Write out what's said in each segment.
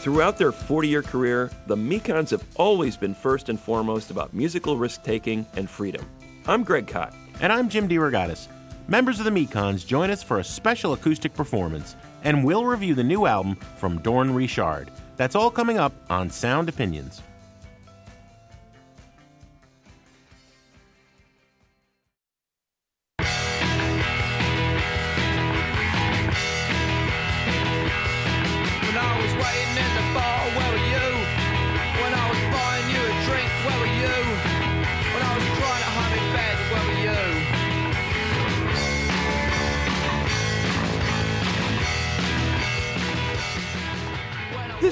Throughout their 40 year career, the Mekons have always been first and foremost about musical risk taking and freedom. I'm Greg Kot. And I'm Jim DeRogatis. Members of the Mekons join us for a special acoustic performance, and we'll review the new album from Dawn Richard. That's all coming up on Sound Opinions.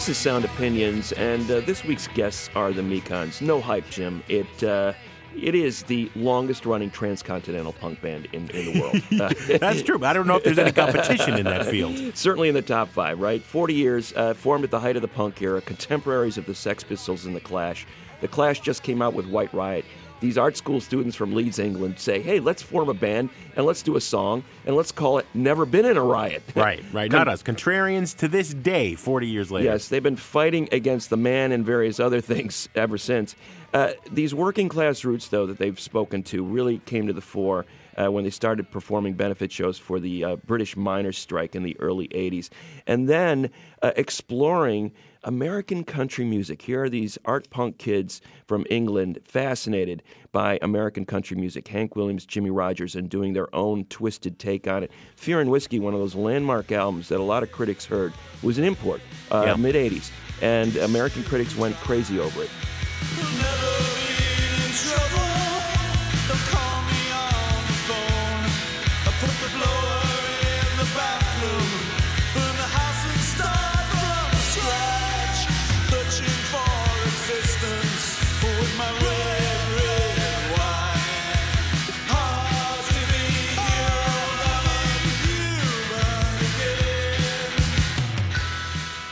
This is Sound Opinions, and uh, this week's guests are the Mekons. No hype, Jim. It uh, it is the longest running transcontinental punk band in, in the world. That's true. I don't know if there's any competition in that field. certainly in the top five, right? 40 years, uh, formed at the height of the punk era, contemporaries of the Sex Pistols and the Clash. The Clash just came out with White Riot. These art school students from Leeds, England say, hey, let's form a band and let's do a song and let's call it Never Been in a Riot. Right, right. Not us. Contrarians to this day, 40 years later. Yes, they've been fighting against the man and various other things ever since. Uh, these working class roots, though, that they've spoken to really came to the fore uh, when they started performing benefit shows for the uh, British miners' strike in the early 80s. And then uh, exploring American country music. Here are these art punk kids from England fascinated by American country music. Hank Williams, Jimmie Rodgers, and doing their own twisted take on it. Fear and Whiskey, one of those landmark albums that a lot of critics heard, was an import, uh, Yeah. mid 80s. And American critics went crazy over it.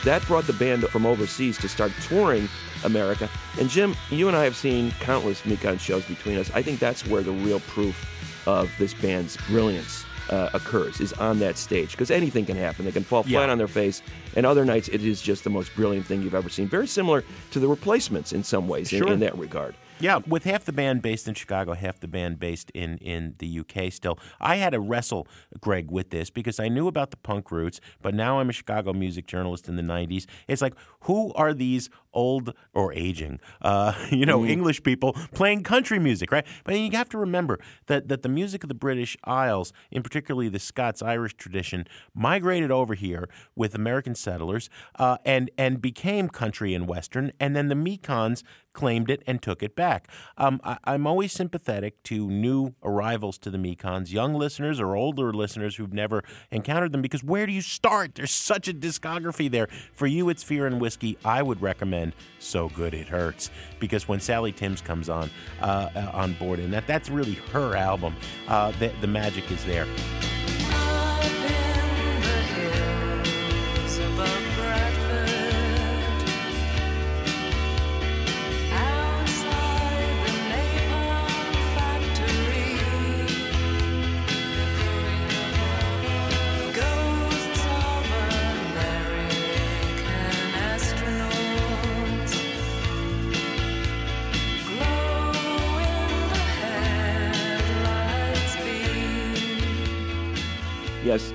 That brought the band from overseas to start touring America. And Jim, you and I have seen countless Mekon shows between us. I think that's where the real proof of this band's brilliance uh, occurs, is on that stage. Because anything can happen. They can fall flat Yeah. on their face. And other nights, it is just the most brilliant thing you've ever seen. Very similar to the replacements in some ways, in, in that regard. Yeah, with half the band based in Chicago, half the band based in, in the UK still. I had to wrestle, Greg, with this because I knew about the punk roots, but now I'm a Chicago music journalist in the 90s. It's like, who are these old or aging, uh, you know, English people playing country music, right? But you have to remember that, that the music of the British Isles, in particularly the Scots Irish tradition, migrated over here with American settlers uh, and, and became country and Western, and then the Mekons claimed it and took it back. Um, I, I'm always sympathetic to new arrivals to the Mekons, young listeners or older listeners who've never encountered them, because where do you start? There's such a discography there. For you, it's Fear and Whiskey. I would recommend So Good It Hurts, because when Sally Timms comes on uh, uh, on board, and that that's really her album, uh, the, the magic is there.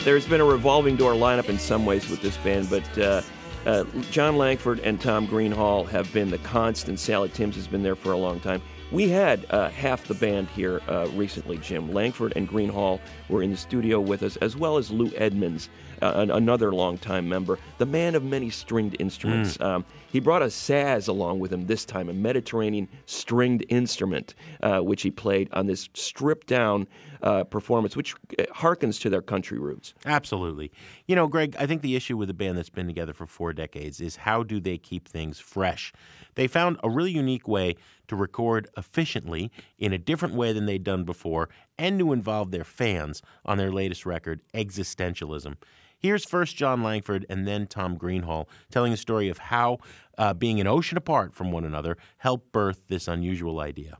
There's been a revolving door lineup in some ways with this band, but uh, uh, Jon Langford and Tom Greenhalgh have been the constant. Sally Timms has been there for a long time. We had uh, half the band here uh, recently, Jim. Langford and Greenhalgh were in the studio with us, as well as Lu Edmonds, uh, an- another longtime member, the man of many stringed instruments. Um, he brought a saz along with him this time, a Mediterranean stringed instrument, uh, which he played on this stripped down uh, performance, which uh, harkens to their country roots. Absolutely. You know, Greg, I think the issue with a band that's been together for four decades is how do they keep things fresh? They found a really unique way to record efficiently in a different way than they'd done before and to involve their fans on their latest record, Existentialism. Here's first Jon Langford and then Tom Greenhalgh telling the story of how uh, being an ocean apart from one another helped birth this unusual idea.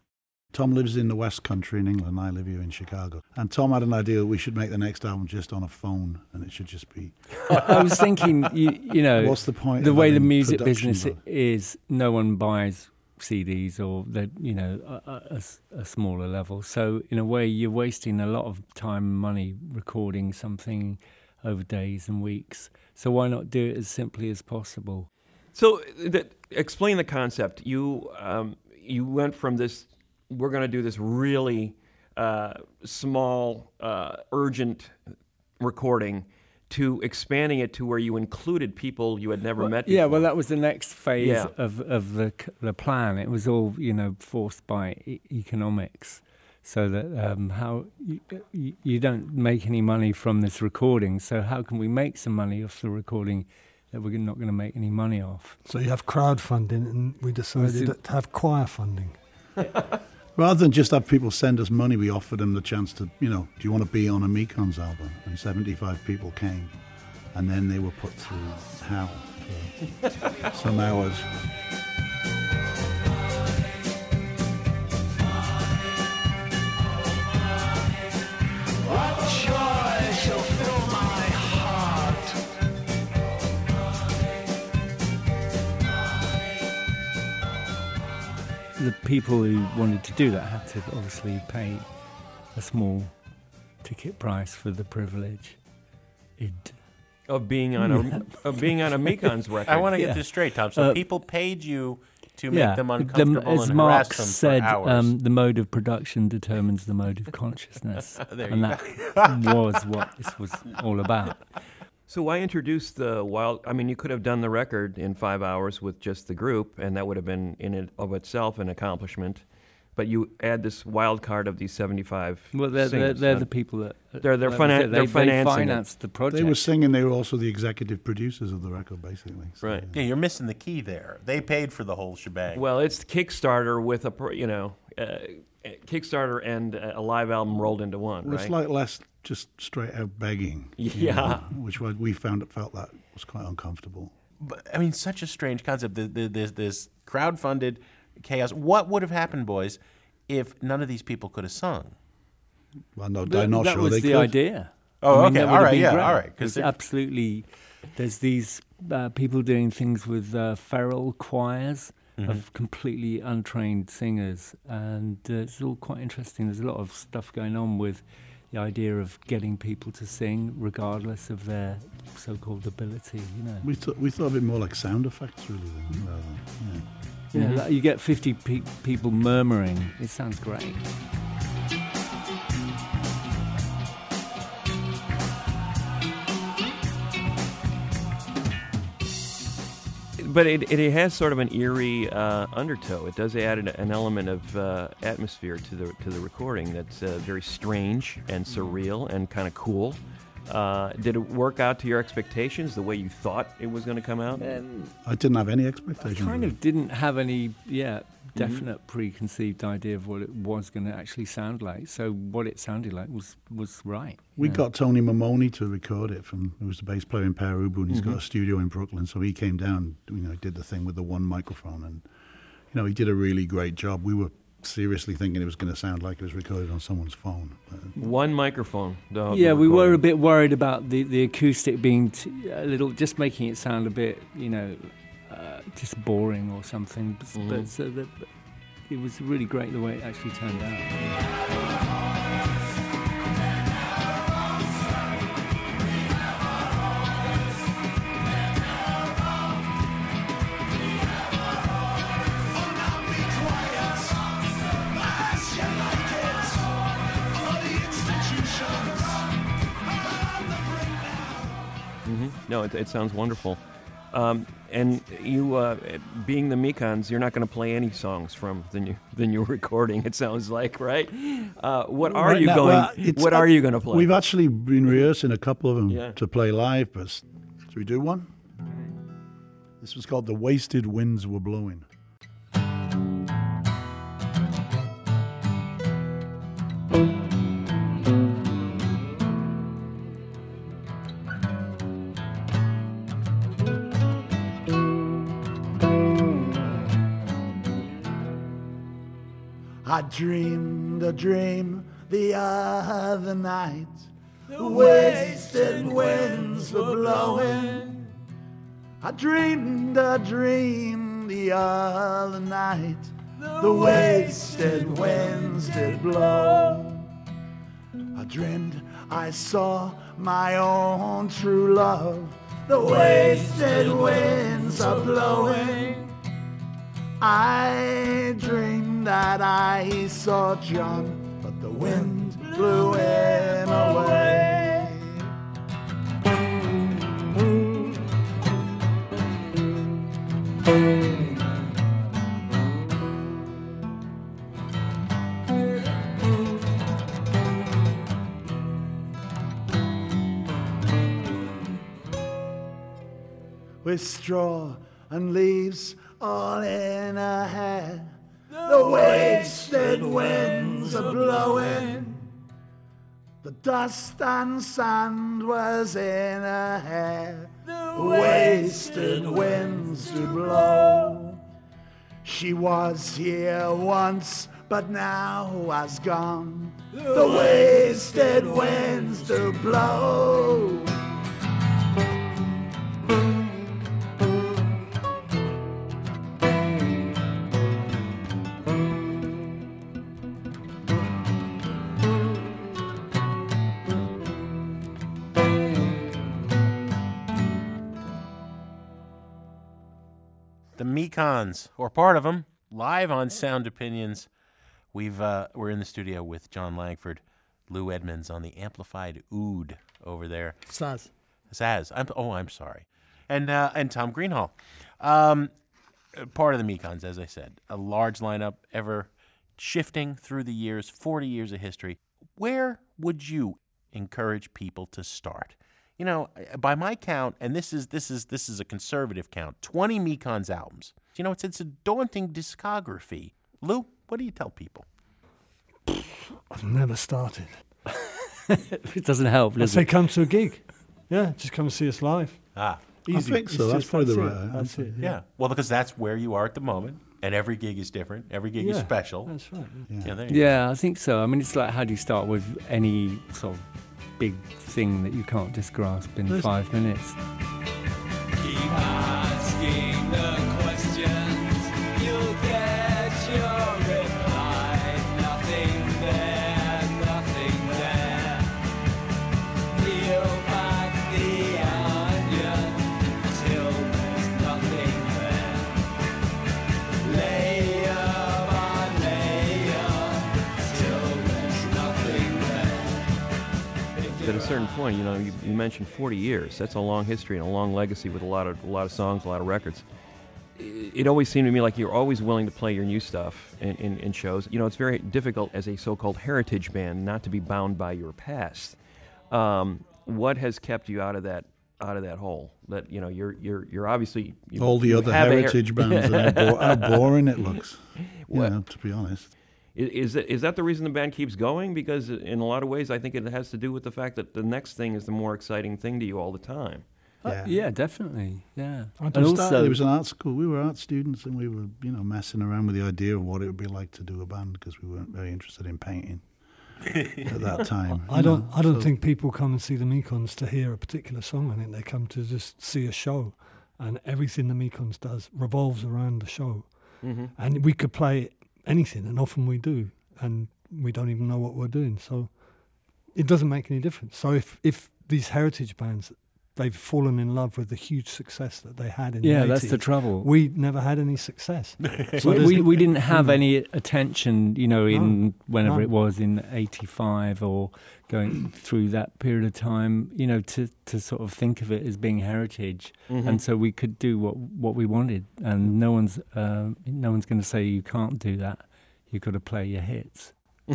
Tom lives in the West Country in England. I live here in Chicago. And Tom had an idea that we should make the next album just on a phone, and it should just be. I was thinking, you, you know, What's the point The of way the music business value? is, no one buys CDs or the you know a smaller level. So in a way, you're wasting a lot of time and money recording something over days and weeks. So why not do it as simply as possible? So, that, explain the concept. You um, you went from this. We're going to do this really uh, small, uh, urgent recording to expanding it to where you included people you had never met. Before. Yeah, well, that was the next phase Yeah. of, of the the plan. It was all you know forced by e- economics, so that um, how you, you, you don't make any money from this recording. So how can we make some money off the recording that we're not going to make any money off? So you have crowdfunding, and we decided to have choir funding. Rather than just have people send us money, we offered them the chance to, you know, do you want to be on a Mekons album? And 75 people came. And then they were put through hell for some hours. The people who wanted to do that had to obviously pay a small ticket price for the privilege. It of being on a of being on a Mekon's record. I want to get Yeah. this straight, Tom. So Uh, people paid you to make yeah, them the- uncomfortable as and harass Marx them said, for hours. um, the mode of production determines the mode of consciousness, There and you that was what this was all about. So why introduce the wild? I mean, you could have done the record in five hours with just the group, and that would have been in it of itself an accomplishment. But you add this wild card of these seventy-five. Well, they're, they're, they're the people that They're- they're like I finan- said, they're they, financing they financed the project. They were singing, they were also the executive producers of the record, basically. So, Right. yeah, you're missing the key there. They paid for the whole shebang. Well, it's Kickstarter with a you know uh, Kickstarter and a live album rolled into one, Well, right? It's like less just straight out begging. you Yeah. know, which we found it felt that was quite uncomfortable. But, I mean, such a strange concept. The- the- This this crowd-funded chaos. What would have happened, boys, if none of these people could have sung? Well, no, That, I'm not that sure was they the could. idea. Oh, I mean, okay, that all right, been yeah, great. all right, 'cause There's they're- absolutely, there's these uh, people doing things with uh, feral choirs Mm-hmm. of completely untrained singers, and uh, it's all quite interesting. There's a lot of stuff going on with the idea of getting people to sing regardless of their so-called ability. You know, We, th- we thought of it more like sound effects, really. Than, rather, yeah. you, Mm-hmm. like you get 50 pe- people murmuring. It sounds great. But it, it has sort of an eerie uh, undertow. It does add an, an element of uh, atmosphere to the to the recording that's uh, very strange and surreal and kind of cool. Uh, did it work out to your expectations the way you thought it was going to come out? I didn't have any expectations. I expectations. kind of didn't have any, yeah, Mm-hmm. definite preconceived idea of what it was going to actually sound like. So what it sounded like was was right. We yeah. got Tony Maimone to record it from who was the bass player in Pere Ubu, and he's Mm-hmm. got a studio in Brooklyn. So he came down, you know, did the thing with the one microphone, and you know, he did a really great job. We were seriously thinking it was going to sound like it was recorded on someone's phone. One microphone. the- the Yeah, we were a bit worried about the, the acoustic being t- a little, just making it sound a bit, you know, uh, just boring or something. But, but mm. so that, it was really great the way it actually turned out. Mm-hmm. No, it, it, sounds wonderful. Um, and you, uh, being the Mekons, you're not going to play any songs from the new the new recording. It sounds like, right? Uh, what are Right you now- going? well, what are you going to play? We've actually been rehearsing a couple of them Yeah. to play live, but should we do one? This was called "The Wasted Winds Were Blowing." Dreamed a dream the other night. The wasted winds were blowing. I dreamed a dream the other night. The wasted winds did blow. I dreamed I saw my own true love. The wasted winds are blowing. I dreamed that I saw John, but the wind blew him away. With straw and leaves all in her hair. The wasted winds are blowing. The dust and sand was in her hair. The wasted winds do blow. She was here once, but now has gone. The wasted winds do blow. Mekons, or part of them, live on Sound Opinions. We've uh, we're in the studio with Jon Langford, Lu Edmonds on the amplified oud over there. Saz. Saz. I'm, oh, I'm sorry, and uh, and Tom Greenhalgh, um, part of the Mekons, as I said, a large lineup, ever shifting through the years, 40 years of history. Where would you encourage people to start? You know, by my count, and this is this is this is a conservative count, 20 Mekons albums. You know, it's it's a daunting discography. Lu, what do you tell people? I've never started. it doesn't help, I does say it? come to a gig. Yeah, just come and see us live. Ah, Easy. I think so. It's That's just- probably the it. right That's it. yeah. Well, because that's where you are at the moment, and every gig is different. Every gig is special. That's right. Yeah, there you go. Yeah, I think so. I mean, it's like how do you start with any sort of big thing that you can't just grasp in There's- five minutes? There. at a certain point, you know, you, you mentioned 40 years. That's a long history and a long legacy with a lot of a lot of songs, a lot of records. It, it always seemed to me like you're always willing to play your new stuff in, in, in shows. You know, it's very difficult as a so-called heritage band not to be bound by your past. Um, what has kept you out of that out of that hole? That you know, you're you're you're obviously you, All the other a her- heritage bands, and how, bo- how boring it looks. You know, to be honest. I- Is that, is that the reason the band keeps going? Because in a lot of ways, I think it has to do with the fact that the next thing is the more exciting thing to you all the time. Uh, yeah, definitely. Yeah. I And just also, It was an art school. We were art students, and we were, you know, messing around with the idea of what it would be like to do a band because we weren't very interested in painting at that time. I you don't. know, I don't so- think people come and see the Mekons to hear a particular song. I think they come to just see a show, and everything the Mekons does revolves around the show. Mm-hmm. And we could play anything, and often we do, and we don't even know what we're doing. So it doesn't make any difference. So if if these heritage bands they've fallen in love with the huge success that they had in Yeah, the that's the 80s. trouble. We never had any success. So we, we, we didn't have Mm. any attention, you know, in whenever no. it was in '85 or going through that period of time, you know, to, to sort of think of it as being heritage, Mm-hmm. and so we could do what what we wanted, and no one's uh, no one's going to say you can't do that. You've got to play your hits.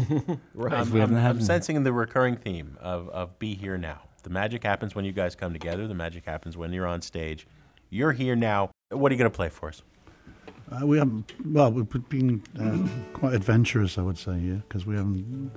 Right. I'm, I'm- I'm any. sensing the recurring theme of, of Be Here Now. The magic happens when you guys come together. The magic happens when you're on stage. You're here now. What are you going to play for us? Uh, we haven't. Well, we've been uh, quite adventurous, I would say, yeah, because we haven't.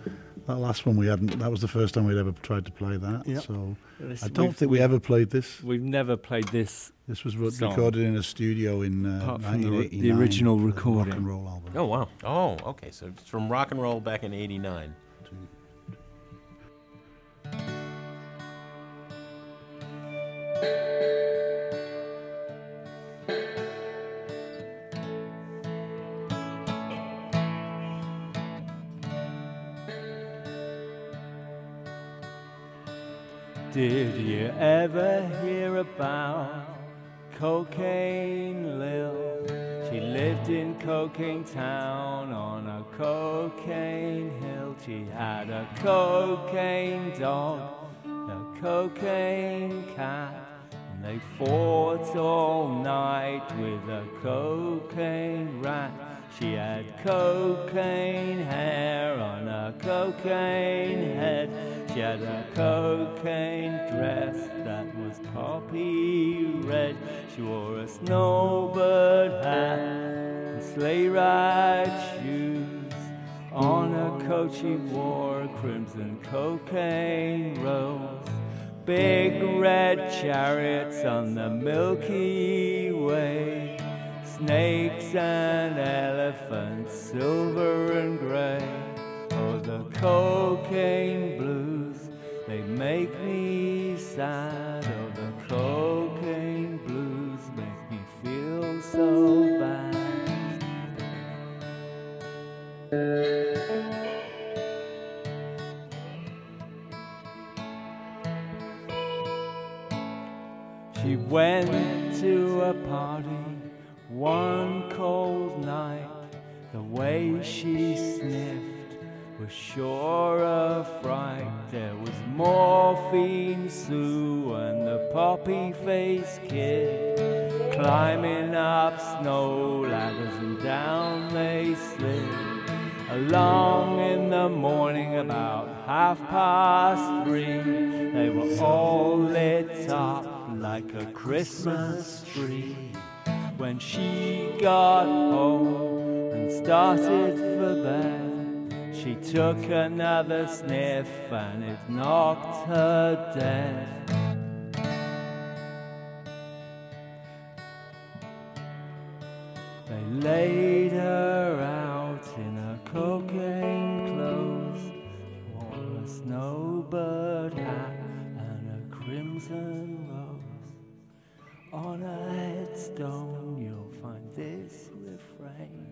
That last one we hadn't. That was the first time we'd ever tried to play that. Yep. So This- I don't think we ever played this. We've never played this. This was re- recorded in a studio in uh, Apart from the the original for the recording. rock and roll album. Oh wow. Oh, okay. So it's from rock and roll back in '89. Did you ever hear about Cocaine Lil? She lived in Cocaine Town on a cocaine hill. She had a cocaine dog, a cocaine cat. And they fought all night with a cocaine rat. She had cocaine hair on a cocaine head. She had a cocaine dress that was poppy red. She wore a snowbird hat and sleigh ride shoes. On her coat she wore a crimson cocaine rose. Big red chariots on the Milky Way. Snakes and elephants, silver and gray. Oh, the cocaine blues, they make me sad. Went to a party one cold night. The way she sniffed was sure a fright. There was morphine Sue and the poppy faced kid climbing up snow ladders and down they slid. Along in the morning, about half past three, they were all lit up like a Christmas tree. When she got home and started for bed, she took another sniff and it knocked her dead. They laid her out in her cocaine clothes, wore a snowbird hat and a crimson. On a headstone, you'll find this refrain.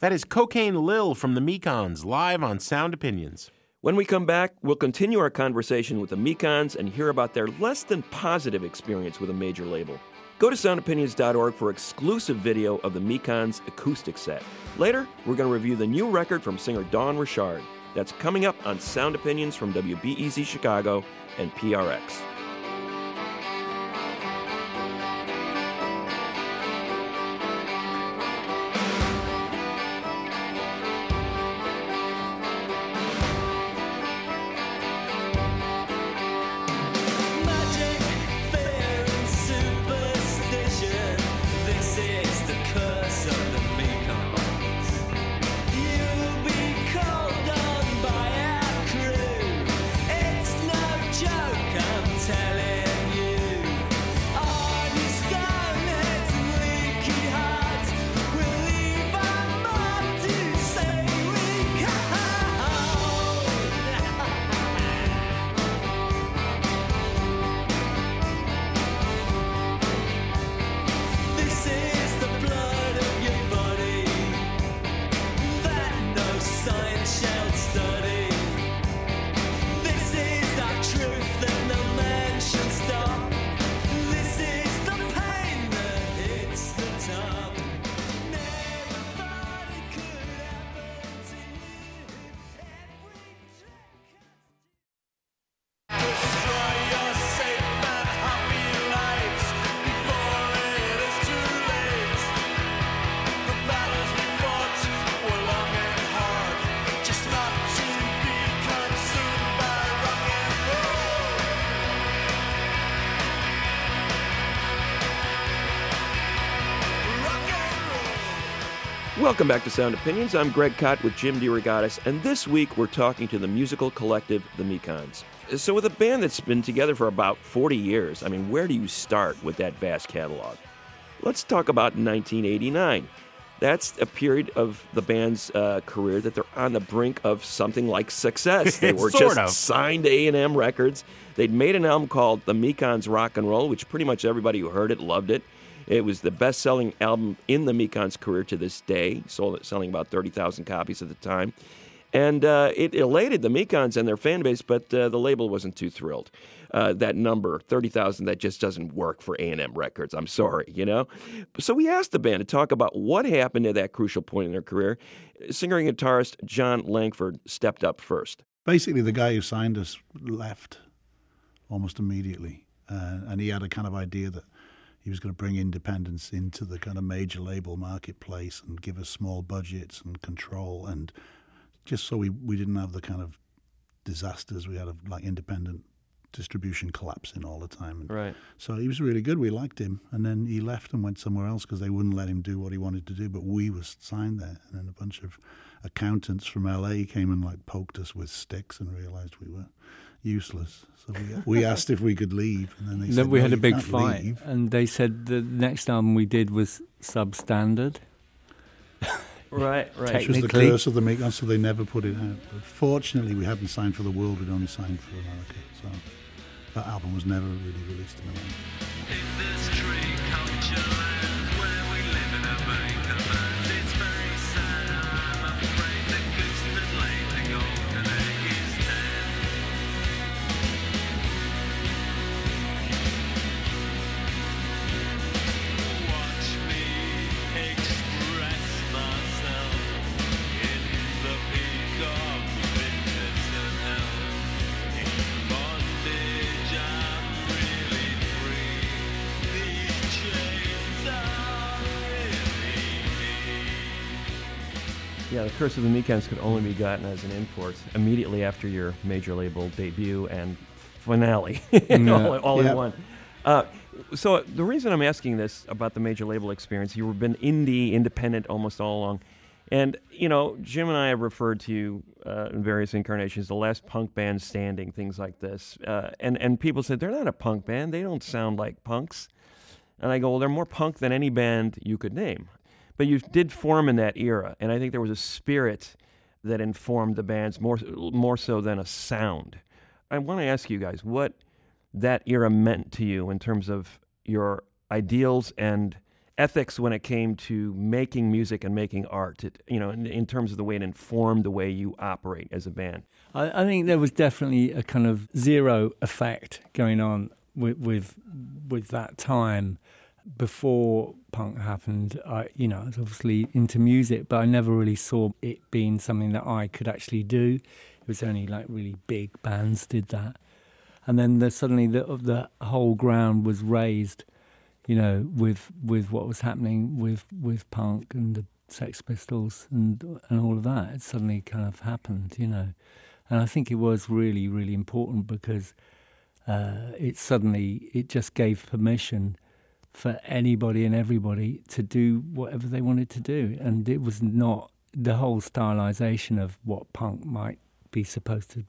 That is Cocaine Lil from the Mekons, live on Sound Opinions. When we come back, we'll continue our conversation with the Mekons and hear about their less than positive experience with a major label. Go to soundopinions.org for exclusive video of the Mekons acoustic set. Later, we're going to review the new record from singer Dawn Richard. That's coming up on Sound Opinions from WBEZ Chicago and PRX. Welcome back to Sound Opinions. I'm Greg Kot with Jim DeRogatis, and this week we're talking to the musical collective The Mekons. So, with a band that's been together for about 40 years, I mean, where do you start with that vast catalog? Let's talk about 1989. That's a period of the band's uh, career that they're on the brink of something like success. They were just of. signed to A&M Records. They'd made an album called The Mekons Rock and Roll, which pretty much everybody who heard it loved it. It was the best-selling album in the Mekons' career to this day, sold selling about 30,000 copies at the time. And uh, it elated the Mekons and their fan base, but uh, the label wasn't too thrilled. Uh, that number, 30,000, that just doesn't work for A&M Records. I'm sorry, you know? So we asked the band to talk about what happened at that crucial point in their career. Singer and guitarist Jon Langford stepped up first. Basically, the guy who signed us left almost immediately, uh, and he had a kind of idea that he was going to bring independence into the kind of major label marketplace and give us small budgets and control, and just so we, we didn't have the kind of disasters we had of like independent distribution collapsing all the time. And Right. So he was really good. We liked him, and then he left and went somewhere else because they wouldn't let him do what he wanted to do. But we was signed there, and then a bunch of accountants from LA came and like poked us with sticks and realized we were useless. So we, we asked if we could leave, and then they Then said, we "No, had a big fight, leave." and they said the next album we did was substandard. Right, right. Which was the curse of the Mekons, so they never put it out. But fortunately, we hadn't signed for the world; we'd only signed for America. So that album was never really released in America. Yeah, the Curse of the Mekons could only be gotten as an import immediately after your major label debut and finale, all, all Yeah. in one. Uh, so the reason I'm asking this about the major label experience, you've been indie, independent almost all along, and you know Jim and I have referred to you uh, in various incarnations the last punk band standing, things like this, uh, and and people said they're not a punk band, they don't sound like punks, and I go, well, they're more punk than any band you could name. But you did form in that era, and I think there was a spirit that informed the bands more more so than a sound. I want to ask you guys what that era meant to you in terms of your ideals and ethics when it came to making music and making art. It, you know, in, in terms of the way it informed the way you operate as a band. I, I think there was definitely a kind of zero effect going on with with, with that time before punk happened. I, you know, I was obviously into music, but I never really saw it being something that I could actually do. It was only like really big bands did that, and then the, suddenly the the whole ground was raised. You know, with with what was happening with with punk and the Sex Pistols and and all of that, it suddenly kind of happened. You know. And I think it was really, really important because uh, it suddenly it just gave permission for anybody and everybody to do whatever they wanted to do, and it was not the whole stylization of what punk might be supposed to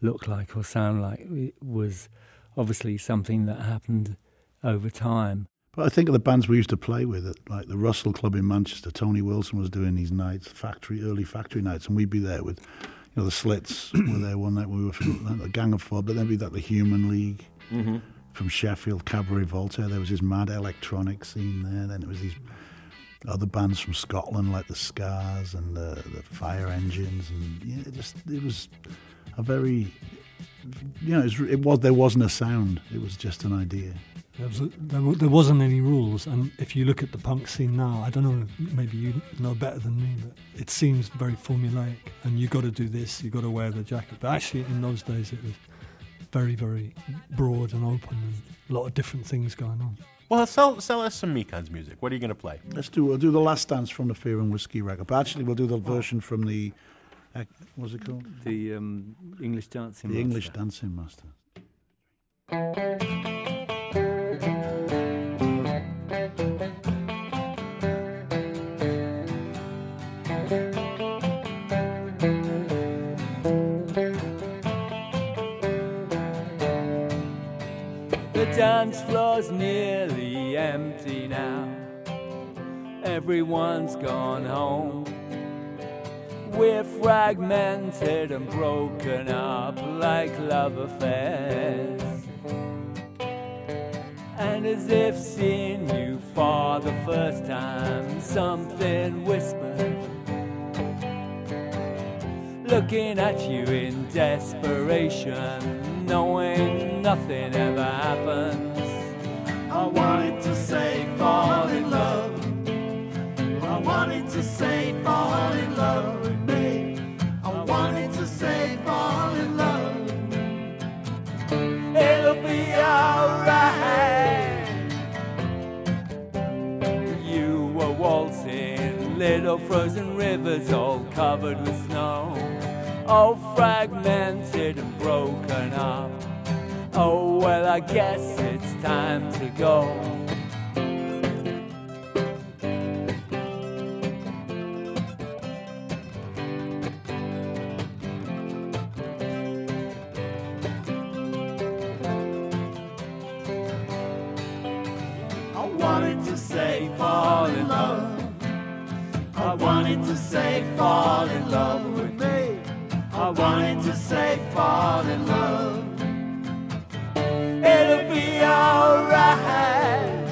look like or sound like. It was obviously something that happened over time. But I think of the bands we used to play with, like the Russell Club in Manchester. Tony Wilson was doing these nights, factory early factory nights, and we'd be there with, you know, the Slits were there one night. We were from a Gang of Four, but then we'd like the Human League mm-hmm. From Sheffield, Cabaret Voltaire. There was this mad electronic scene there. Then it was these other bands from Scotland, like the Scars and the, the Fire Engines, and yeah, it just it was a very, you know, it was, it was there wasn't a sound. It was just an idea. There, was a, there, there, wasn't any rules, and if you look at the punk scene now, I don't know, maybe you know better than me, but it seems very formulaic, and you got to do this, you got to wear the jacket. But actually, in those days, it was very, very broad and open, and a lot of different things going on. Well, sell, sell us some Mekons music. What are you going to play? Let's do. We'll do the last dance from the Fear and Whiskey record. But actually, we'll do the version from the. Uh, what's it called? The um, English dancing. The English Dancing Master. Dance floor's nearly empty now. Everyone's gone home. We're fragmented and broken up like love affairs. And as if seeing you for the first time, something whispered. Looking at you in desperation, knowing nothing ever happens. I wanted to say fall in love. I wanted to say fall in love with me. I wanted to say fall in love. It'll be alright. You were waltzing little frozen rivers all covered with snow, all fragmented and broken up. Oh, well, I guess it's time to go. I wanted to say fall in love. I wanted to say fall in love. I wanted to say fall in love. It'll be alright.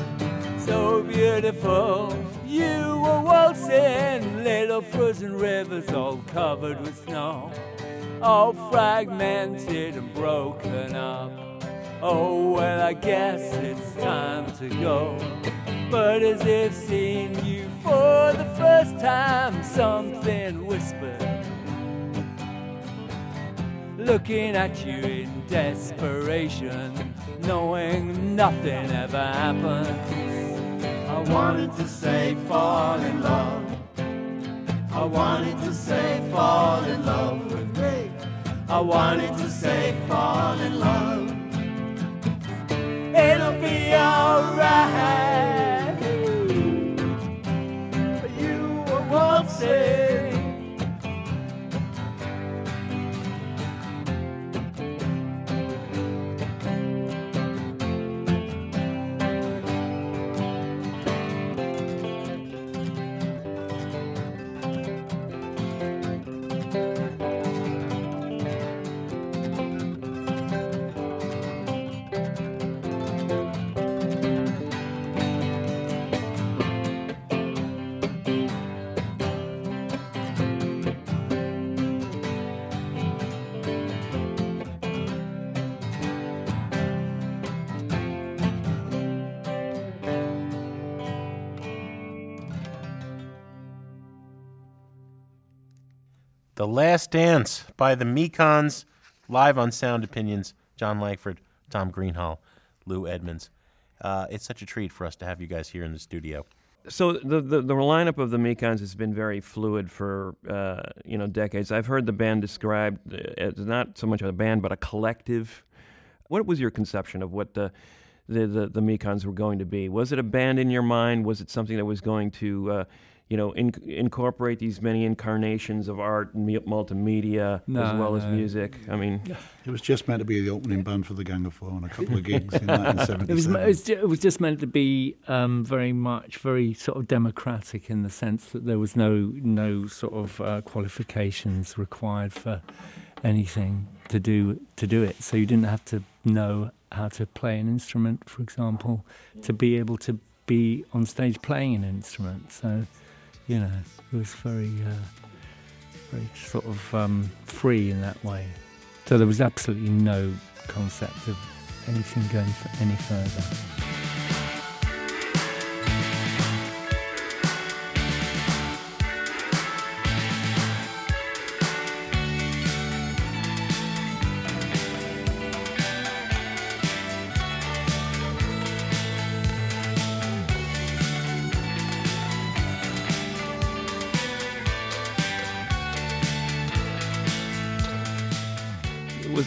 So beautiful. You were waltzing little frozen rivers all covered with snow. All fragmented and broken up. Oh, well, I guess it's time to go. But as if seeing you for the first time, something whispered. Looking at you in desperation, knowing nothing ever happens. I wanted to say fall in love. I wanted to say fall in love with me. I wanted to say fall in love. It'll be alright. Last Dance by the Mekons, live on Sound Opinions. Jon Langford, Tom Greenhalgh, Lu Edmonds. Uh, it's such a treat for us to have you guys here in the studio. So the, the the lineup of the Mekons has been very fluid for uh, you know decades. I've heard the band described as not so much a band but a collective. What was your conception of what the the, the, the Mekons were going to be? Was it a band in your mind? Was it something that was going to uh, you know in, incorporate these many incarnations of art, and mu- multimedia, as No, well as no. music? I mean, It was just meant to be the opening band for the Gang of Four on a couple of gigs in 1977. It was, it was, it was just meant to be um, very much, very sort of democratic in the sense that there was no no sort of uh, qualifications required for anything to do to do it. So you didn't have to know how to play an instrument, for example, to be able to be on stage playing an instrument. So you know, it was very uh, very sort of um, free in that way. So there was absolutely no concept of anything going any further.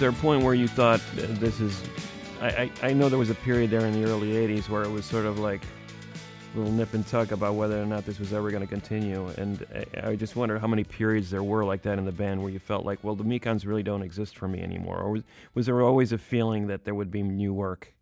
There a point where you thought this is I, I, I know there was a period there in the early 80s where it was sort of like a little nip and tuck about whether or not this was ever going to continue. And I, I just wonder how many periods there were like that in the band where you felt like, well, the Mekons really don't exist for me anymore. Or was, was there always a feeling that there would be new work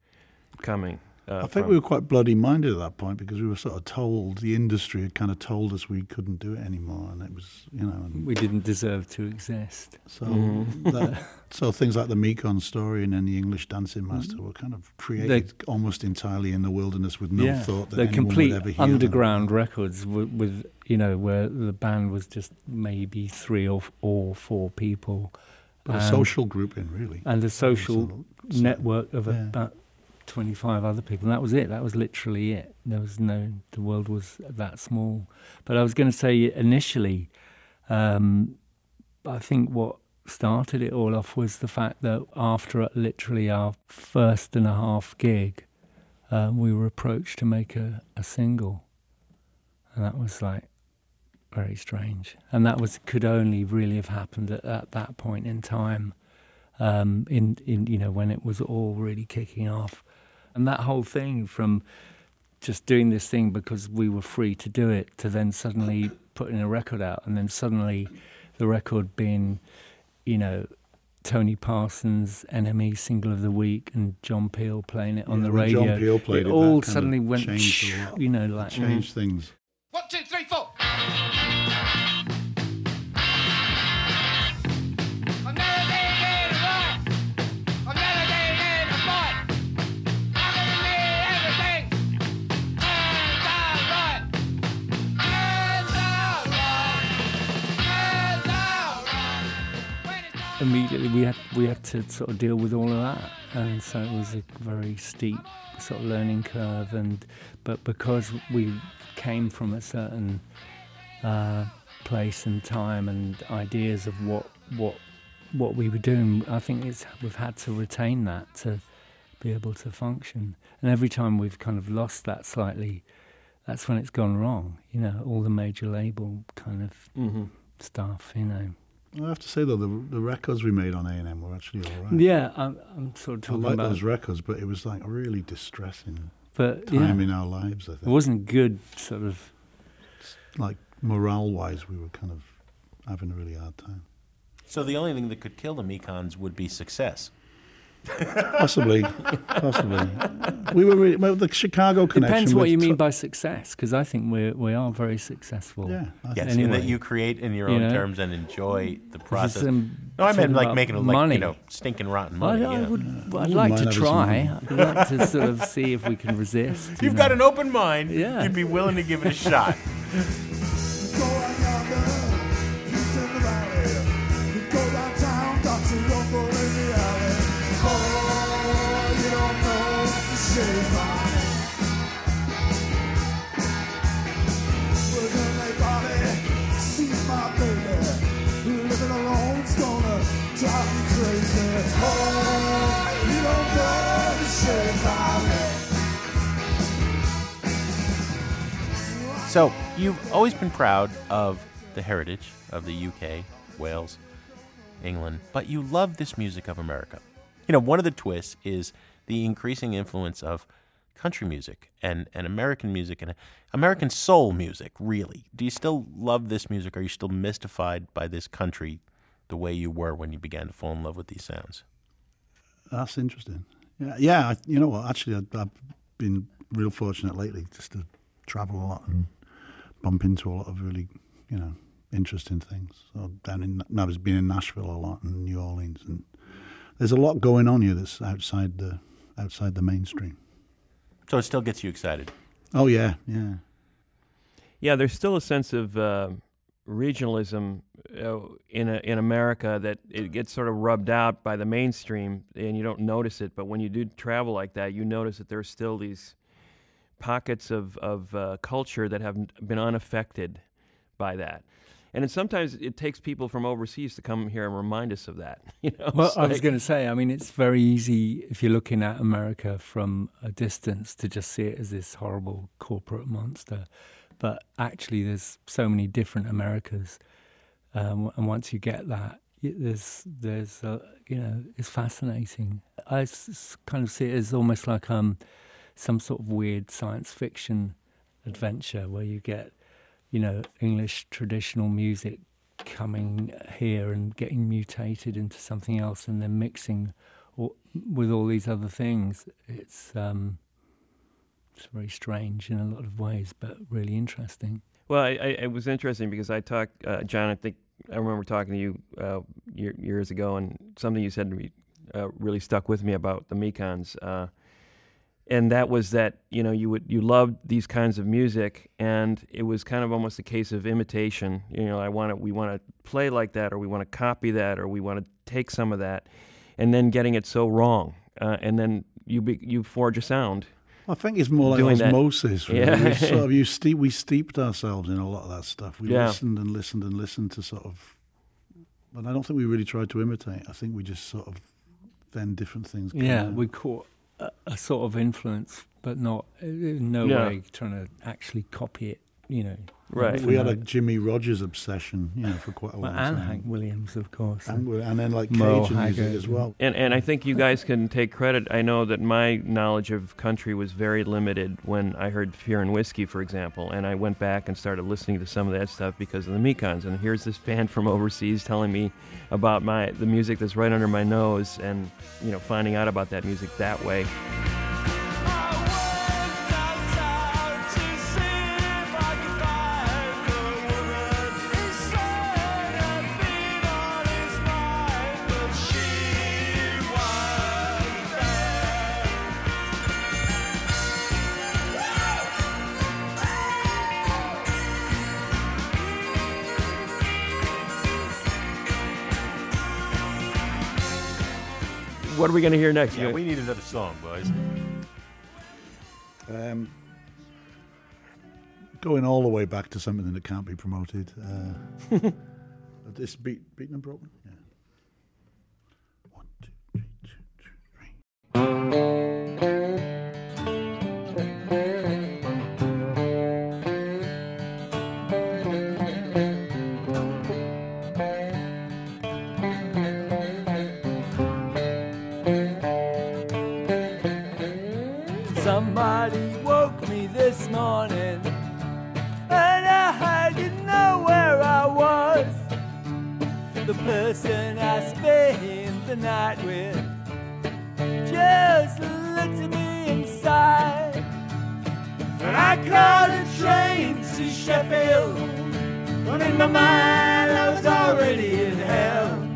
coming? Uh, I think from- we were quite bloody minded at that point because we were sort of told the industry had kind of told us we couldn't do it anymore, and it was you know, and We didn't deserve to exist. so Mm-hmm. that, so things like the Mekon story and then the English Dancing Master were kind of created almost entirely in the wilderness with no thought that the anyone complete would ever hear them. underground records with, with you know where the band was just maybe three or or four people, But a and- social grouping really. and a social So- network of yeah. about twenty five other people. And that was it. That was literally it. There was no. The world was that small. But I was going to say initially, um, I think what started it all off was the fact that after literally our first and a half gig, um, we were approached to make a, a single, and that was like very strange. And that was could only really have happened at, at that point in time, um, in in you know when it was all really kicking off, and that whole thing from just doing this thing because we were free to do it to then suddenly putting a record out and then suddenly the record being you know Tony Parsons NME single of the week and John Peel playing it on Yeah, the radio John Peel played it, that all suddenly went changed a you know like Changed mm. things. One, two, immediately we had we had to sort of deal with all of that, and so it was a very steep sort of learning curve. And but because we came from a certain uh, place and time and ideas of what what what we were doing, I think it's we've had to retain that to be able to function. And every time we've kind of lost that slightly, that's when it's gone wrong. You know, all the major label kind of hmm stuff. You know. I have to say though, the the records we made on A and M were actually all right. Yeah, I'm, I'm sort of I talking like about, those records, but it was like a really distressing but time yeah, in our lives. I think it wasn't good. Sort of, like morale wise, we were kind of having a really hard time. So the only thing that could kill the Mekons would be success. Possibly, possibly. We were really, well, the Chicago connection. depends what you mean tr- by success, because I think we we are very successful. Yeah, Yes, think and that you create in your You own know? terms and enjoy the process. um, no, I meant like making it like money. you know stinking rotten money. I yeah. would, I'd wouldn't like to try. I'd like to sort of see if we can resist. you You've got an open mind. Yeah. You'd be willing to give it a shot. So you've always been proud of the heritage of the UK, Wales, England, but you love this music of America. You know, one of the twists is the increasing influence of country music and, and American music and American soul music, really. Do you still love this music? Are you still mystified by this country the way you were when you began to fall in love with these sounds? That's interesting. Yeah, yeah. You know what? Actually, I, I've been real fortunate lately just to travel a lot and mm. Bump into a lot of really, you know, interesting things. So down in, I was been in Nashville a lot and New Orleans, and there's a lot going on here that's outside the outside the mainstream. So it still gets you excited. Oh yeah, yeah. Yeah, there's still a sense of uh, regionalism uh, in a, in America that it gets sort of rubbed out by the mainstream, and you don't notice it. But when you do travel like that, you notice that there's still these pockets of of uh, culture that have been unaffected by that. And then sometimes it takes people from overseas to come here and remind us of that. You know, Well, I was going to say, I mean, it's very easy if you're looking at America from a distance to just see it as this horrible corporate monster. But actually, there's so many different Americas, um, and once you get that, there's there's uh, you know it's fascinating. I s- kind of see it as almost like um some sort of weird science fiction adventure where you get, you know, English traditional music coming here and getting mutated into something else and then mixing with all these other things. It's um, it's very strange in a lot of ways, but really interesting. Well, I, I, it was interesting because I talked, uh, John. I think I remember talking to you uh, year, years ago, and something you said to me uh, really stuck with me about the Mekons, uh, and that was that you know you would you loved these kinds of music, and it was kind of almost a case of imitation. You know, I want to we want to play like that, or we want to copy that, or we want to take some of that, and then getting it so wrong, uh, and then you be, you forge a sound. I think it's more like Doing that. osmosis. Really. Yeah. We sort of you steep, we steeped ourselves in a lot of that stuff. We Yeah. listened and listened and listened to sort of, but I don't think we really tried to imitate. I think we just sort of then different things. came Yeah, out. we caught a, a sort of influence, but not uh, in no Yeah. way trying to actually copy it. You know, Right. we had a Jimmie Rodgers obsession, you know, for quite a while. and time. Hank Williams, of course. and, and then like Merle Cajun music Haggard as well. And and I think you guys can take credit. I know that my knowledge of country was very limited when I heard Fear and Whiskey, for example, and I went back and started listening to some of that stuff because of the Mekons. And here's this band from overseas telling me about my the music that's right under my nose, and you know, finding out about that music that way. What are we going to hear next? Yeah, You- we need another song, boys. Um, going all the way back to something that can't be promoted. Uh, this beat, beaten and broken. Yeah. One, two, three, two, two, three. Person I spent the night with just looked at me inside. And I caught a train to Sheffield, but in my mind I was already in hell.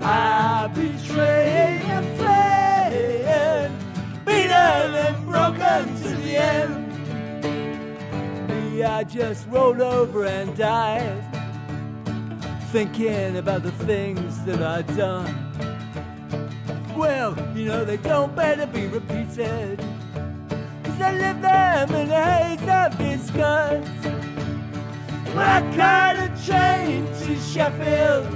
I betrayed a friend, beaten and broken to the end. Me, I just rolled over and died, thinking about the things that I'd done. Well, you know they don't better be repeated, cause I live them in a haze of disgust. I caught a train to Sheffield.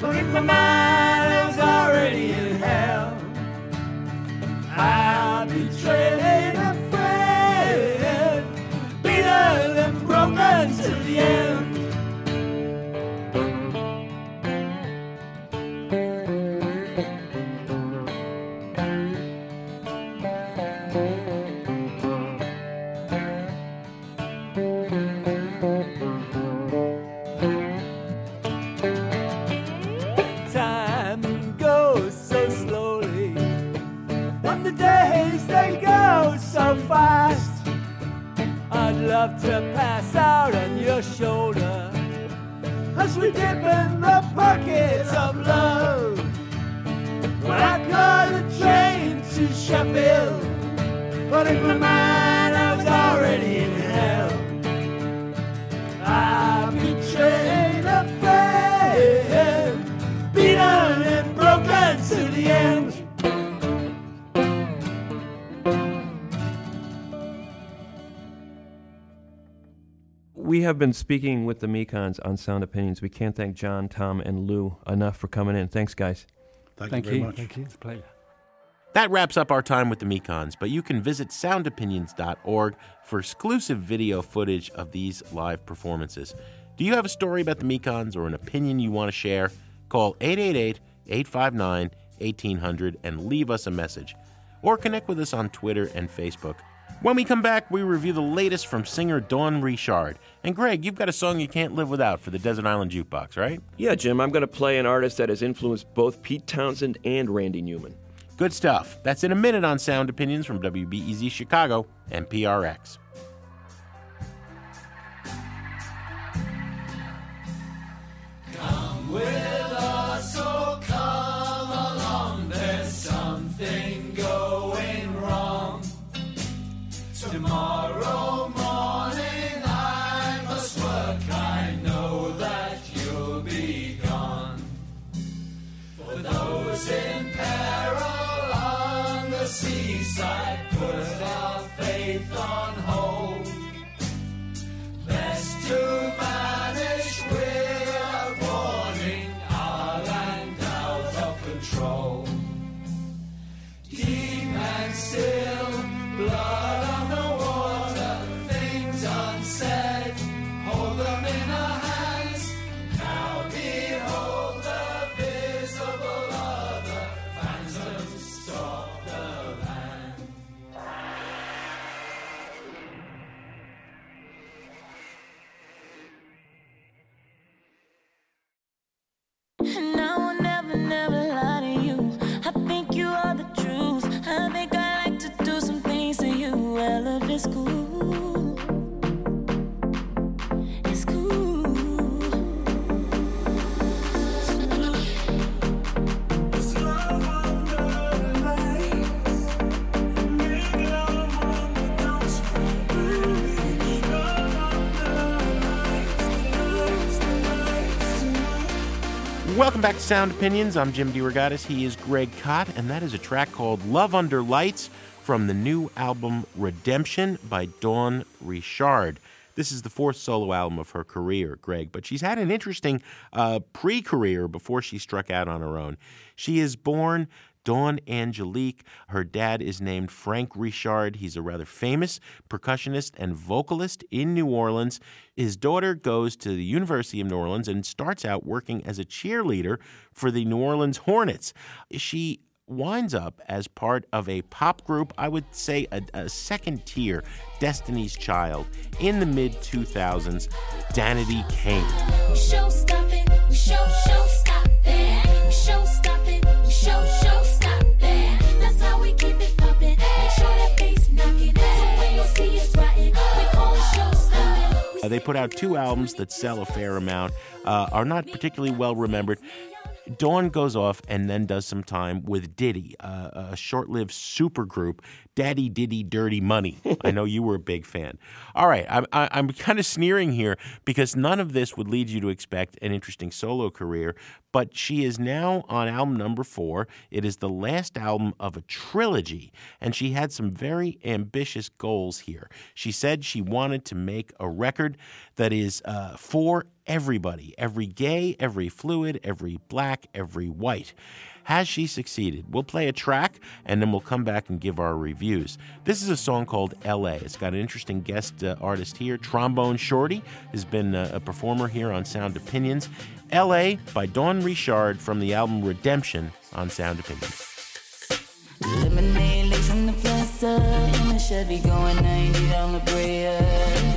But in my mind, I was already in hell. I we dip in the pockets of love. When I caught a train to Sheffield, but in my mind have been speaking with the Mekons on Sound Opinions. We can't thank John, Tom, and Lu enough for coming in. Thanks, guys. Thank, Thank you very you. much. Thank you. It's a pleasure. That wraps up our time with the Mekons, but you can visit soundopinions.org for exclusive video footage of these live performances. Do you have a story about the Mekons or an opinion you want to share? Call 888 859 1800 and leave us a message. Or connect with us on Twitter and Facebook. When we come back, we review the latest from singer Dawn Richard. And Greg, you've got a song you can't live without for the Desert Island Jukebox, right? Yeah, Jim, I'm going to play an artist that has influenced both Pete Townshend and Randy Newman. Good stuff. That's in a minute on Sound Opinions from WBEZ Chicago and PRX. Welcome back to Sound Opinions. I'm Jim DeRogatis. He is Greg Kot, and that is a track called Love Under Lights from the new album Redemption by Dawn Richard. This is the fourth solo album of her career, Greg, but she's had an interesting uh, pre career before she struck out on her own. She is born Dawn Angelique. Her dad is named Frank Richard. He's a rather famous percussionist and vocalist in New Orleans. His daughter goes to the University of New Orleans and starts out working as a cheerleader for the New Orleans Hornets. She winds up as part of a pop group, I would say a, a second tier, Destiny's Child, in the mid 2000s, Danity Kane. Uh, they put out two albums that sell a fair amount, uh, are not particularly well remembered. Dawn goes off and then does some time with Diddy, uh, a short lived supergroup, Daddy Diddy Dirty Money. I know you were a big fan. All right, I'm, I'm kind of sneering here because none of this would lead you to expect an interesting solo career, but she is now on album number four. It is the last album of a trilogy, and she had some very ambitious goals here. She said she wanted to make a record that is uh, for everybody every gay, every fluid, every black, every white. Has she succeeded? We'll play a track and then we'll come back and give our reviews. This is a song called LA. It's got an interesting guest uh, artist here. Trombone Shorty has been uh, a performer here on Sound Opinions. LA by Dawn Richard from the album Redemption on Sound Opinions. Lemonade lace in the. In the Chevy going 90 down La Brea.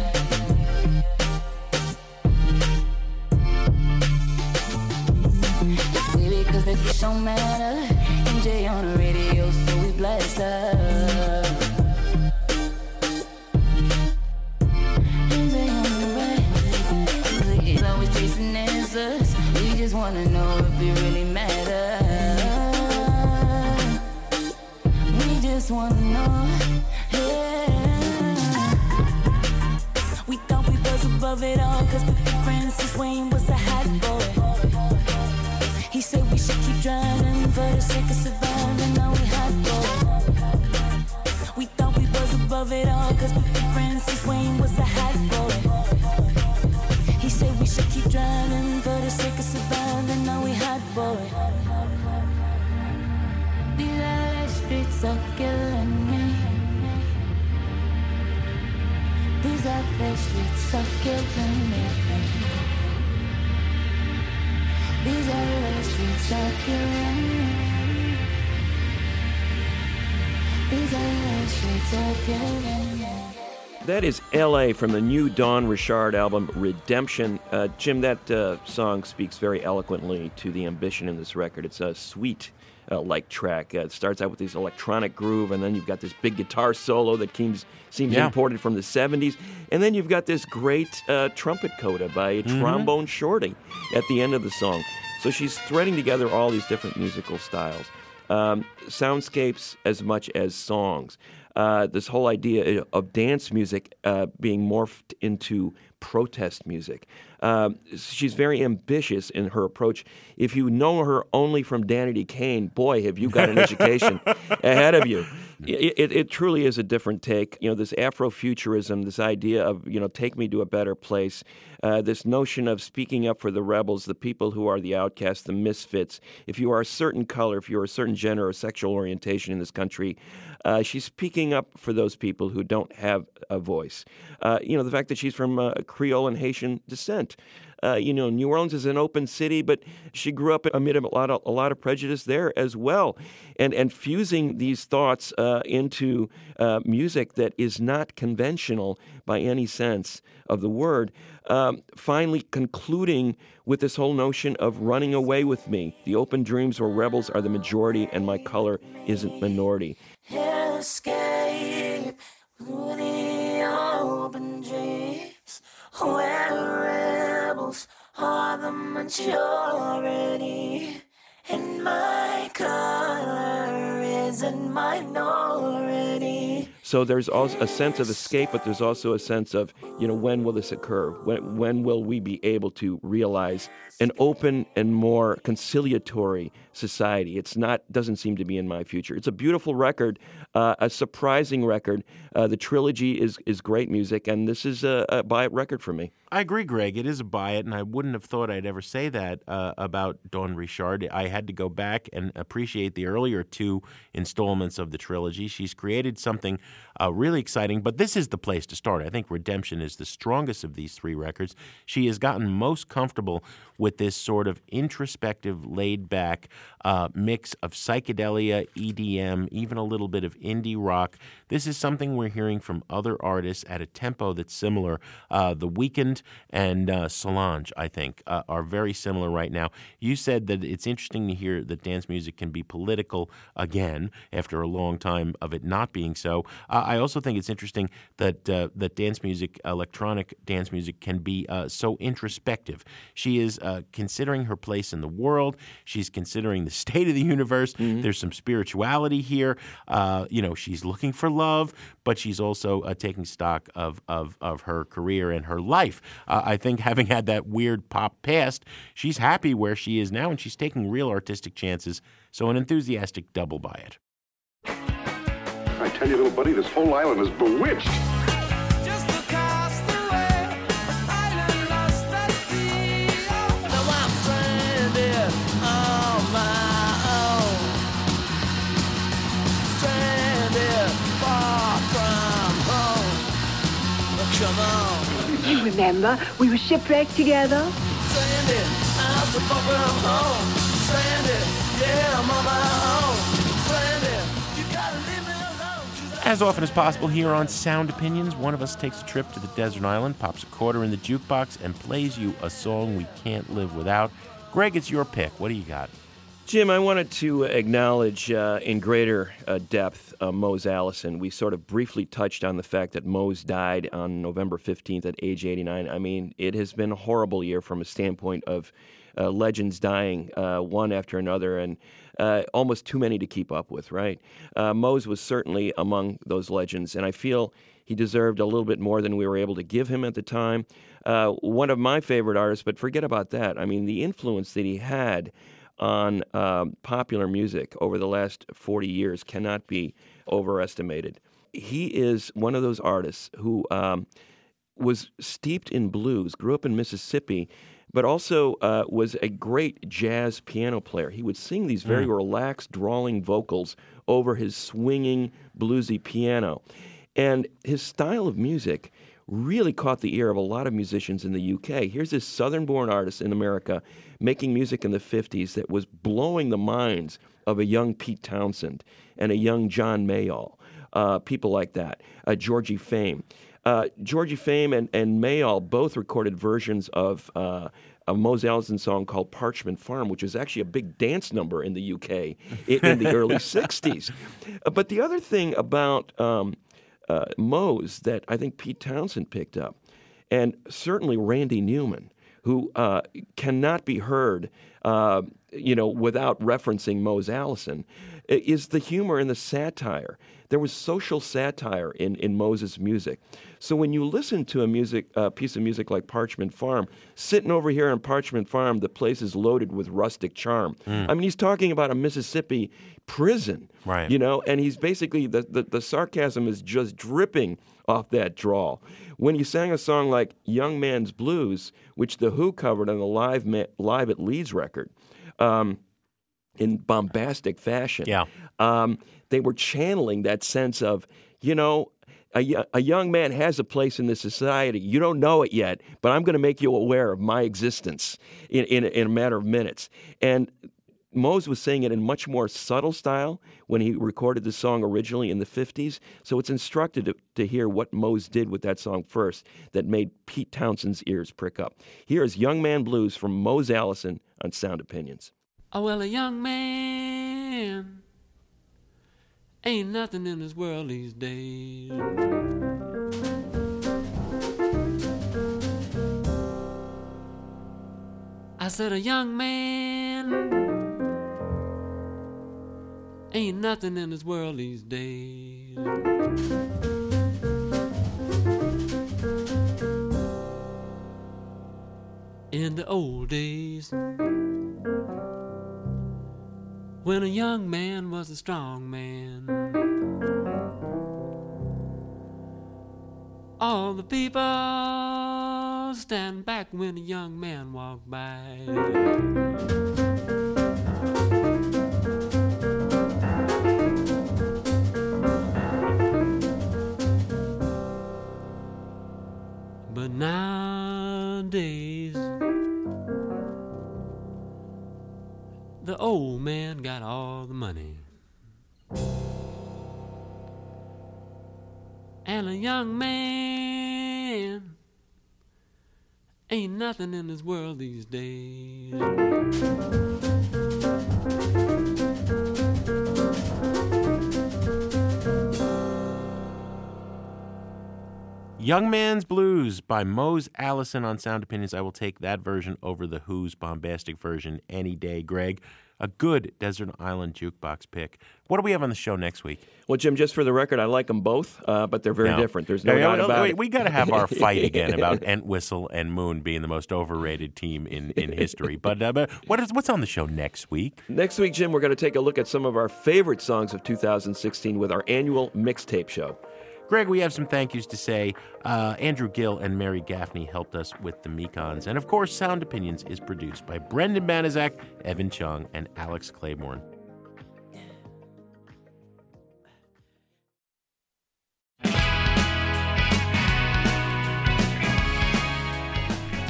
That is L.A. from the new Dawn Richard album, Redemption. Uh, Jim, that uh, song speaks very eloquently to the ambition in this record. It's a sweet, like track. Uh, it starts out with this electronic groove, and then you've got this big guitar solo that seems, seems Yeah. imported from the 70s. And then you've got this great uh, trumpet coda by a Mhm. trombone shorty at the end of the song. So she's threading together all these different musical styles, um, soundscapes as much as songs. Uh, this whole idea of dance music uh, being morphed into protest music. Um, she's very ambitious in her approach. If you know her only from Danity Kane, boy, have you got an education ahead of you. It, it, it truly is a different take. You know, this Afrofuturism, this idea of, you know, take me to a better place, uh, this notion of speaking up for the rebels, the people who are the outcasts, the misfits. If you are a certain color, if you're a certain gender or sexual orientation in this country, uh, she's speaking up for those people who don't have a voice. Uh, you know, the fact that she's from uh, Creole and Haitian descent. Uh, you know, New Orleans is an open city, but she grew up amid a lot of, a lot of prejudice there as well. And, and fusing these thoughts uh, into uh, music that is not conventional by any sense of the word, um, finally concluding with this whole notion of running away with me. The open dreams where rebels are the majority and my color isn't minority. Escape the open dreams are the majority and my color is minority. So there's also a sense of escape, but there's also a sense of, you know, when will this occur? When, when will we be able to realize an open and more conciliatory society? It's not, doesn't seem to be in my future. It's a beautiful record, uh, a surprising record. Uh, the trilogy is, is great music, and this is a, a buy it record for me. I agree, Greg. It is a buy it, and I wouldn't have thought I'd ever say that uh, about Dawn Richard. I had to go back and appreciate the earlier two installments of the trilogy. She's created something uh, really exciting, but this is the place to start. I think Redemption is the strongest of these three records. She has gotten most comfortable with this sort of introspective, laid back uh, mix of psychedelia, EDM, even a little bit of indie rock. This is something we're hearing from other artists at a tempo that's similar. Uh, the Weeknd and uh, Solange, I think, uh, are very similar right now. You said that it's interesting to hear that dance music can be political again after a long time of it not being so. Uh, I also think it's interesting that uh, that dance music, electronic dance music, can be uh, so introspective. She is uh, considering her place in the world. She's considering the state of the universe. There's some spirituality here. Uh, you know, she's looking for love, but she's also uh, taking stock of, of of her career and her life. Uh, I think having had that weird pop past, she's happy where she is now, and she's taking real artistic chances. So an enthusiastic double buy it. I tell you, little buddy, this whole island is bewitched. Now I'm stranded on my own. Stranded far from home. Oh, come on. You remember, we were shipwrecked together. Stranded, I'm so far from home. Stranded, yeah, I'm on my own. As often as possible here on Sound Opinions, one of us takes a trip to the desert island, pops a quarter in the jukebox, and plays you a song we can't live without. Greg, it's your pick. What do you got? Jim, I wanted to acknowledge uh, in greater uh, depth uh, Mose Allison. We sort of briefly touched on the fact that Mose died on November 15th at age 89. I mean, it has been a horrible year from a standpoint of uh, legends dying uh, one after another and uh, almost too many to keep up with, right? Uh, Mose was certainly among those legends, and I feel he deserved a little bit more than we were able to give him at the time. Uh, one of my favorite artists, but forget about that. I mean, the influence that he had on um, popular music over the last 40 years cannot be overestimated. He is one of those artists who um, was steeped in blues, grew up in Mississippi, but also uh, was a great jazz piano player. He would sing these very Mm. relaxed, drawling vocals over his swinging, bluesy piano. And his style of music really caught the ear of a lot of musicians in the UK. Here's this southern born artist in America making music in the 50s that was blowing the minds of a young Pete Townshend and a young John Mayall. uh, people like that. Uh, Georgie Fame. Uh, Georgie Fame and, and Mayall both recorded versions of uh, a Mose Allison song called Parchment Farm, which is actually a big dance number in the UK in, in the early 60s. Uh, But the other thing about um, uh, Mose that I think Pete Townshend picked up, and certainly Randy Newman, who uh, cannot be heard, uh, you know, without referencing Mose Allison, is the humor and the satire. There was social satire in, in Moses' music. So when you listen to a music uh, piece of music like Parchment Farm, sitting over here on Parchment Farm, the place is loaded with rustic charm. Mm. I mean, he's talking about a Mississippi prison, Right. You know, and he's basically the, the, the sarcasm is just dripping off that drawl. When he sang a song like "Young Man's Blues," which the Who covered on the live Ma- live at Leeds record. Um, in bombastic fashion. Yeah. Um, they were channeling that sense of, you know, a, a young man has a place in this society. You don't know it yet, but I'm going to make you aware of my existence in, in, in a matter of minutes. And Mose was saying it in much more subtle style when he recorded the song originally in the 50s. So it's instructive to, to hear what Mose did with that song first that made Pete Townshend's ears prick up. Here is Young Man Blues from Mose Allison on Sound Opinions. Oh, well, a young man ain't nothing in this world these days. I said, a young man ain't nothing in this world these days. In the old days, when a young man was a strong man. All the people stand back when a young man walked by. But nowadays, the old man got all the money. And a young man ain't nothing in this world these days. Young Man's Blues by Mose Allison on Sound Opinions. I will take that version over the Who's bombastic version any day, Greg. A good Desert Island jukebox pick. What do we have on the show next week? Well, Jim, just for the record, I like them both, uh, but they're very No. different. There's no, No, doubt no, about wait, it. We got to have our fight again about Entwistle and Moon being the most overrated team in, in history. But, uh, but what is what's on the show next week? Next week, Jim, we're going to take a look at some of our favorite songs of 2016 with our annual mixtape show. Greg, we have some thank yous to say. Uh, Andrew Gill and Mary Gaffney helped us with the Mekons. And of course, Sound Opinions is produced by Brendan Banaszak, Evan Chung, and Alex Claiborne.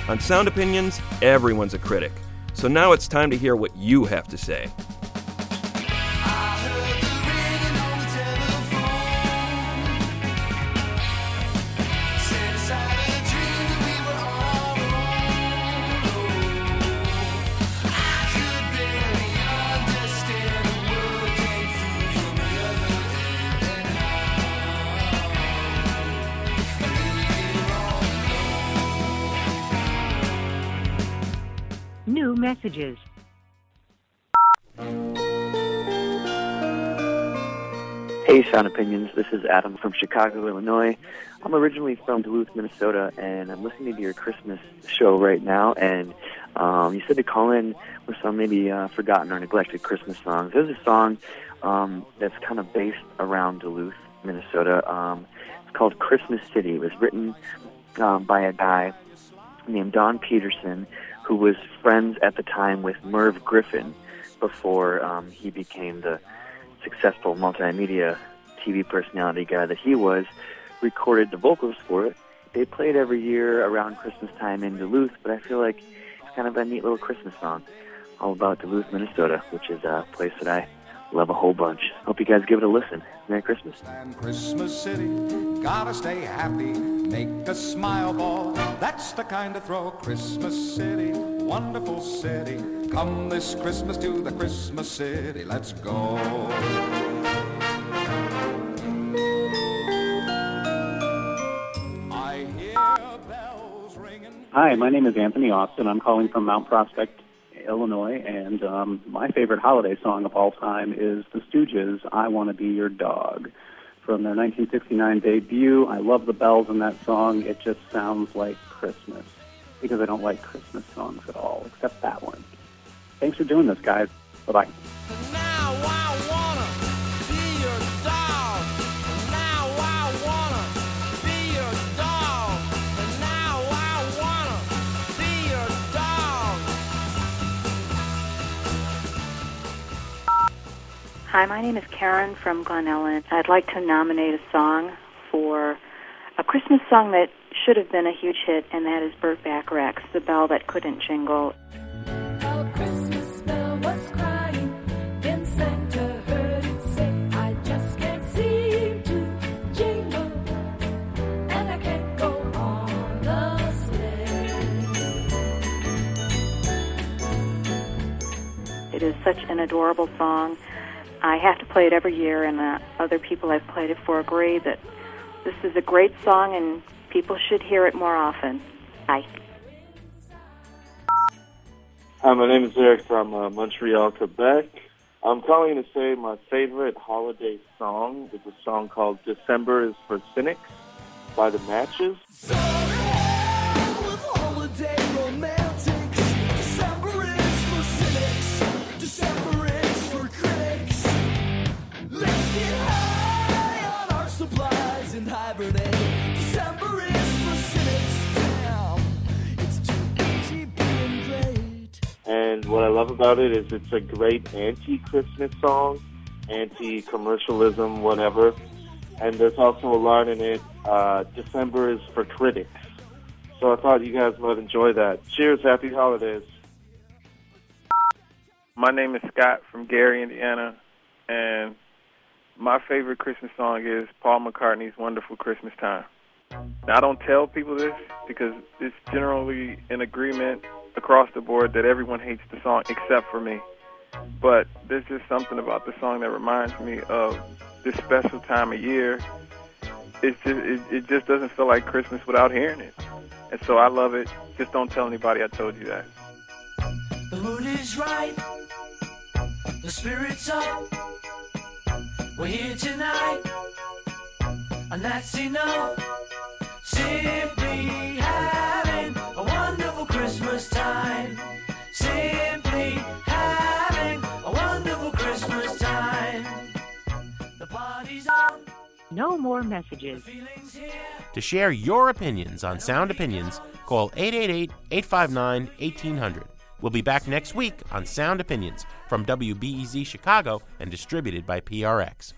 On Sound Opinions, everyone's a critic. So now it's time to hear what you have to say. Messages. Hey, Sound Opinions. This is Adam from Chicago, Illinois. I'm originally from Duluth, Minnesota, and I'm listening to your Christmas show right now. And um, you said to call in with some maybe uh, forgotten or neglected Christmas songs. There's a song um, that's kind of based around Duluth, Minnesota. Um, it's called Christmas City. It was written um, by a guy named Don Peterson, who was friends at the time with Merv Griffin before um, he became the successful multimedia TV personality guy that he was, recorded the vocals for it. They play it every year around Christmas time in Duluth, but I feel like it's kind of a neat little Christmas song all about Duluth, Minnesota, which is a place that I Love a whole bunch. Hope you guys give it a listen. Merry Christmas. Christmas City, gotta stay happy, make a smile ball. That's the kind of throw Christmas City, wonderful city. Come this Christmas to the Christmas City, let's go. I hear bells ringing. Hi, my name is Anthony Austin. I'm calling from Mount Prospect, Illinois, and um, my favorite holiday song of all time is The Stooges' I Want to Be Your Dog. From their 1969 debut, I love the bells in that song. It just sounds like Christmas because I don't like Christmas songs at all, except that one. Thanks for doing this, guys. Bye bye. Hi, my name is Karen from Glen Ellyn. I'd like to nominate a song for a Christmas song that should have been a huge hit, and that is Burt Bacharach's The Bell That Couldn't Jingle. Christmas bell was crying. Then Santa heard it say, I just can't seem to jingle. And I can't go on the sleigh. It is such an adorable song. I have to play it every year, and uh, other people I've played it for agree that this is a great song and people should hear it more often. Bye. Hi, my name is Eric from uh, Montreal, Quebec. I'm calling to say my favorite holiday song is a song called December is for Cynics by the Matches. Holiday And what I love about it is it's a great anti-Christmas song, anti-commercialism, whatever. And there's also a line in it, uh, December is for critics. So I thought you guys might enjoy that. Cheers, happy holidays. My name is Scott from Gary, Indiana, and my favorite Christmas song is Paul McCartney's Wonderful Christmas Time. Now, I don't tell people this because it's generally an agreement across the board that everyone hates the song except for me. But there's just something about the song that reminds me of this special time of year. It's just, it, it just doesn't feel like Christmas without hearing it. And so I love it. Just don't tell anybody I told you that. The mood is right. The spirit's up. We're here tonight. And that's enough. Simply time. Simply having a wonderful Christmas time. The party's on. No more messages. To share your opinions on Sound Opinions, call 888 859 1800. We'll be back next week on Sound Opinions from WBEZ Chicago and distributed by PRX.